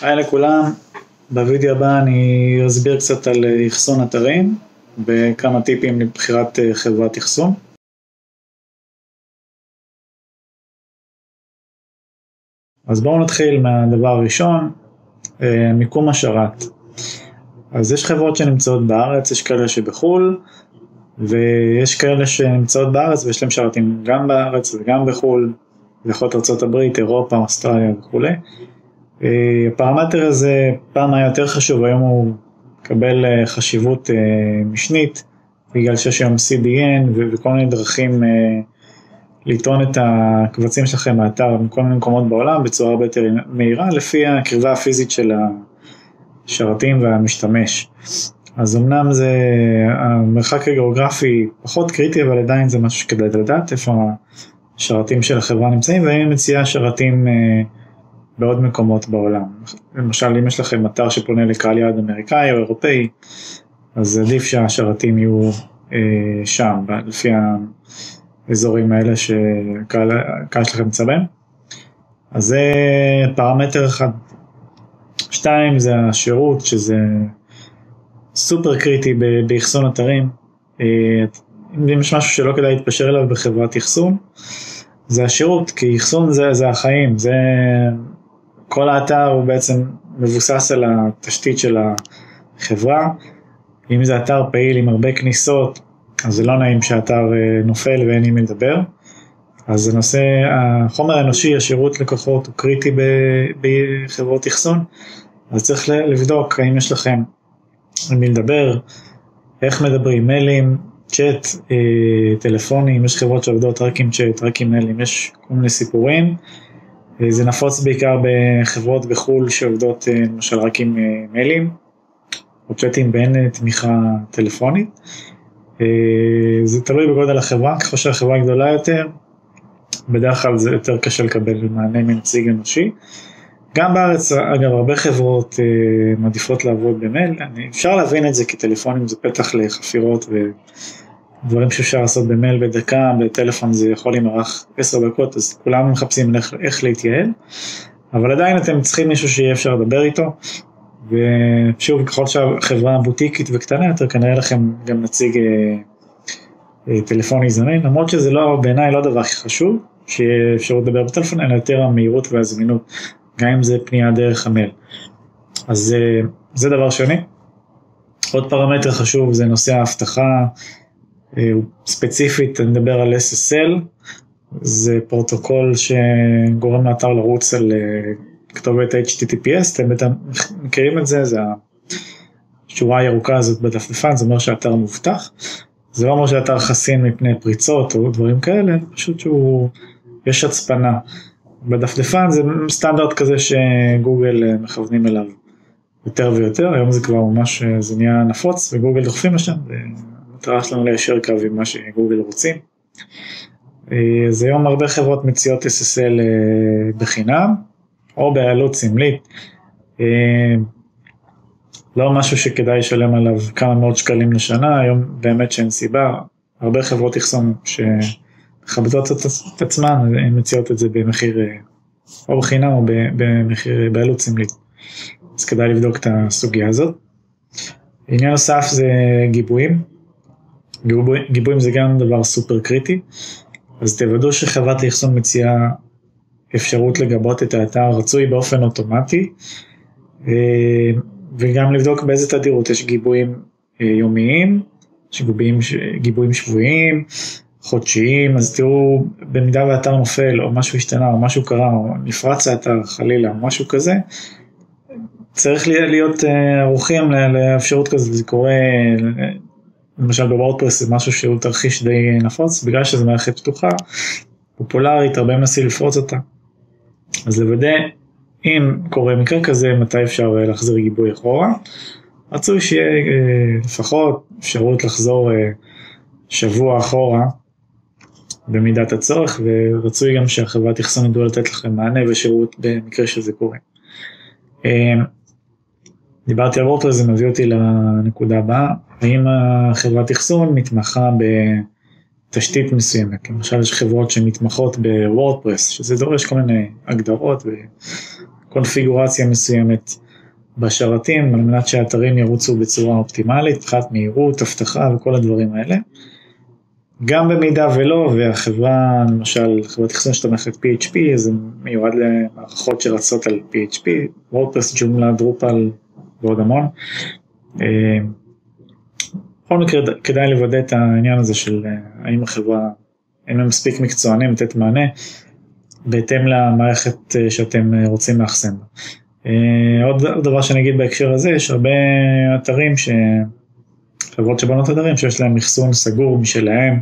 היי לכולם, בווידאו הבא אני אסביר קצת על אחסון אתרים וכמה טיפים לבחירת אה, חברת אחסון. אז בואו נתחיל מהדבר הראשון, אה, מיקום השרת. אז יש חברות שנמצאות בארץ, יש כאלה שבחו"ל, ויש כאלה שנמצאות בארץ ויש להם שרתים גם בארץ וגם בחו"ל, זה יכול להיות ארה"ב, אירופה, אוסטרליה וכולי. אה, הפרמטר הזה פעם היה יותר חשוב, היום הוא מקבל אה, חשיבות אה, משנית, בגלל שיש היום CDN וכל מיני דרכים לטעון את הקבצים שלכם מהאתר מכל מיני מקומות בעולם בצורה הרבה יותר מהירה, לפי הקרבה הפיזית של השרתים והמשתמש. אז אמנם זה, המרחק הגיאוגרפי פחות קריטי, אבל עדיין זה משהו שכדאי לדעת איפה השרתים של החברה נמצאים, והיא מציעה שרתים בעוד מקומות בעולם. למשל אם יש לכם אתר שפונה לקהל יעד אמריקאי או אירופאי, אז עדיף שהשרתים יהיו אה, שם, לפי האזורים האלה שקהל שלכם נמצא בהם. אז זה פרמטר אחד. שתיים זה השירות, שזה סופר קריטי באחסון אתרים. אה, אם יש משהו שלא כדאי להתפשר אליו בחברת אחסון, זה השירות, כי אחסון זה, זה החיים, זה כל האתר הוא בעצם מבוסס על התשתית של החברה. אם זה אתר פעיל עם הרבה כניסות, אז זה לא נעים שהאתר אה, נופל ואין עם מי לדבר. אז הנושא, החומר האנושי, השירות לקוחות הוא קריטי בחברות אחסון, אז צריך לבדוק האם יש לכם עם מי לדבר, איך מדברים, מיילים, צ'אט, אה, טלפונים, יש חברות שעובדות רק עם צ'אט, רק עם מיילים, יש כל מיני סיפורים. אה, זה נפוץ בעיקר בחברות בחו"ל שעובדות אה, למשל רק עם אה, מיילים, או צ'אטים באין תמיכה טלפונית. זה תלוי בגודל החברה, ככל שהחברה גדולה יותר, בדרך כלל זה יותר קשה לקבל מענה מנציג אנושי. גם בארץ, אגב, הרבה חברות מעדיפות לעבוד במייל, אפשר להבין את זה כי טלפונים זה פתח לחפירות ו... דברים שאפשר לעשות במייל בדקה, בטלפון זה יכול להימרח עשר דקות, אז כולם מחפשים איך, איך להתייעל, אבל עדיין אתם צריכים מישהו שיהיה אפשר לדבר איתו, ושוב, ככל שהחברה בוטיקית וקטנה יותר, כנראה לכם גם נציג אה, אה, טלפוני זמין, למרות שזה לא, בעיניי לא הדבר הכי חשוב, שיהיה אפשרות לדבר בטלפון, אלא יותר המהירות והזמינות, גם אם זה פנייה דרך המייל. אז אה, זה דבר שני. עוד פרמטר חשוב זה נושא האבטחה. אה, ספציפית אני מדבר על SSL, זה פרוטוקול שגורם לאתר לרוץ על אה, כתובת HTTPS, אתם בטח מכירים את זה, זה השורה הירוקה הזאת בדפדפן, זה אומר שהאתר מובטח. זה לא אומר שהאתר חסין מפני פריצות או דברים כאלה, פשוט שהוא, יש הצפנה. בדפדפן זה סטנדרט כזה שגוגל אה, מכוונים אליו יותר ויותר, היום זה כבר ממש, זה נהיה נפוץ וגוגל דוחפים לשם. המטרה שלנו ליישר קו עם מה שגוגל רוצים. אה, אז היום הרבה חברות מציעות SSL אה, בחינם, או בעלות סמלית. אה, לא משהו שכדאי לשלם עליו כמה מאות שקלים לשנה, היום באמת שאין סיבה. הרבה חברות אחסון שמכבדות את עצמן, הן מציעות את זה במחיר או בחינם או במחיר בעלות סמלית. אז כדאי לבדוק את הסוגיה הזאת. עניין נוסף זה גיבויים. גיבויים זה גם דבר סופר קריטי, אז תוודאו שחברת האחסון מציעה אפשרות לגבות את האתר רצוי באופן אוטומטי, אה, וגם לבדוק באיזה תדירות יש גיבויים אה, יומיים, יש גיבויים, גיבויים שבועיים, חודשיים, אז תראו, במידה והאתר נופל, או משהו השתנה, או משהו קרה, או נפרץ האתר חלילה, או משהו כזה, צריך להיות אה, ערוכים לאפשרות כזאת, זה קורה למשל בוורדפרס זה משהו שהוא תרחיש די נפוץ, בגלל שזו מערכת פתוחה, פופולרית, הרבה מנסים לפרוץ אותה. אז לוודא אם קורה מקרה כזה, מתי אפשר אה, להחזיר גיבוי אחורה. רצוי שיהיה אה, לפחות אפשרות לחזור אה, שבוע אחורה במידת הצורך, ורצוי גם שהחברת אחסון ידעו לתת לכם מענה ושירות במקרה שזה קורה. דיברתי על וורדפרס, זה מביא אותי לנקודה הבאה, האם החברת אחסון מתמחה בתשתית מסוימת, למשל יש חברות שמתמחות בוורדפרס, שזה דורש כל מיני הגדרות קונפיגורציה מסוימת בשרתים על מנת שהאתרים ירוצו בצורה אופטימלית, מבחינת מהירות, אבטחה וכל הדברים האלה. גם במידה ולא, והחברה, למשל, חברת אחסון שתומכת PHP, זה מיועד למערכות שרצות על PHP, וורדפרס, ג'ומלה, דרופל ועוד המון. אה, בכל מקרה כדאי לוודא את העניין הזה של אה, האם החברה, האם הם מספיק מקצוענים לתת מענה בהתאם למערכת אה, שאתם רוצים לאחסן. עוד, דבר שאני אגיד בהקשר הזה, יש הרבה אתרים ש... חברות שבונות אתרים שיש להם אחסון סגור משלהם,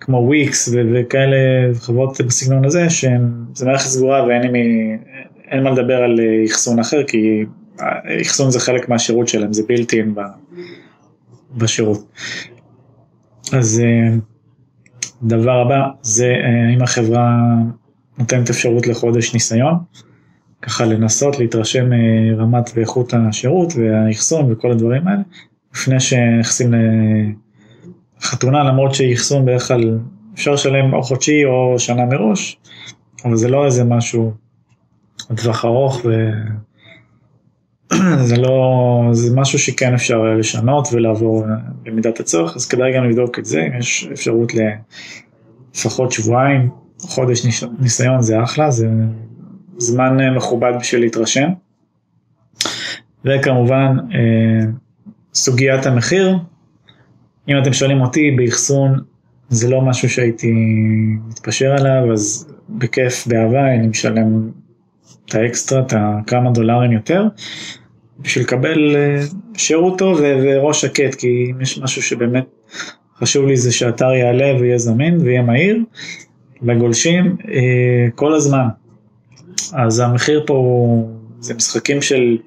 כמו וויקס וכאלה חברות בסגנון הזה, שזה מערכת סגורה ואין לי, אין מה לדבר על אחסון אחר, כי אחסון זה חלק מהשירות שלהם, זה בילטין בשירות. אז אה, דבר הבא זה אה, האם החברה נותנת אפשרות לחודש ניסיון, ככה לנסות להתרשם אה, ואיכות השירות והאחסון וכל הדברים האלה, לפני שנכנסים לחתונה, למרות שאחסון בדרך כלל אפשר לשלם או חודשי או שנה מראש, אבל זה לא איזה משהו לטווח ארוך וזה לא, זה משהו שכן אפשר לשנות ולעבור במידת הצורך, אז כדאי גם לבדוק את זה, אם יש אפשרות לפחות שבועיים, חודש ניסיון זה אחלה, זה זמן מכובד בשביל להתרשם. וכמובן, אה, סוגיית המחיר, אם אתם שואלים אותי באחסון זה לא משהו שהייתי מתפשר עליו, אז בכיף, באהבה, אני משלם את האקסטרה, את הכמה דולרים יותר, בשביל לקבל אה, שירות טוב וראש שקט, כי אם יש משהו שבאמת חשוב לי זה שהאתר יעלה ויהיה זמין ויהיה מהיר לגולשים אה, כל הזמן. אז המחיר פה זה משחקים של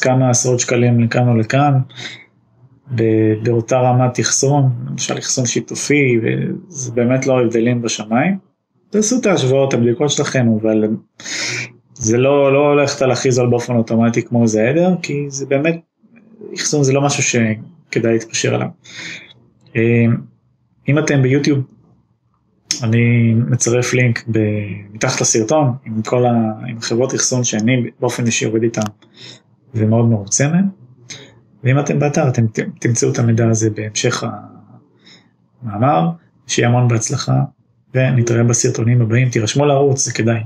כמה עשרות שקלים לכאן או לכאן. באותה רמת אחסון, למשל אחסון שיתופי, וזה באמת לא הבדלים בשמיים. תעשו את ההשוואות, הבדיקות שלכם, אבל זה לא, לא הולך להכריז זול באופן אוטומטי כמו איזה עדר, כי זה באמת, אחסון זה לא משהו שכדאי להתפשר עליו. אם אתם ביוטיוב, אני מצרף לינק. מתחת לסרטון עם כל ה... עם חברות אחסון שאני באופן אישי עובד איתם ומאוד מרוצה מהם. ואם אתם באתר אתם תמצאו את המידע הזה בהמשך המאמר, שיהיה המון בהצלחה ונתראה בסרטונים הבאים, תירשמו לערוץ, זה כדאי.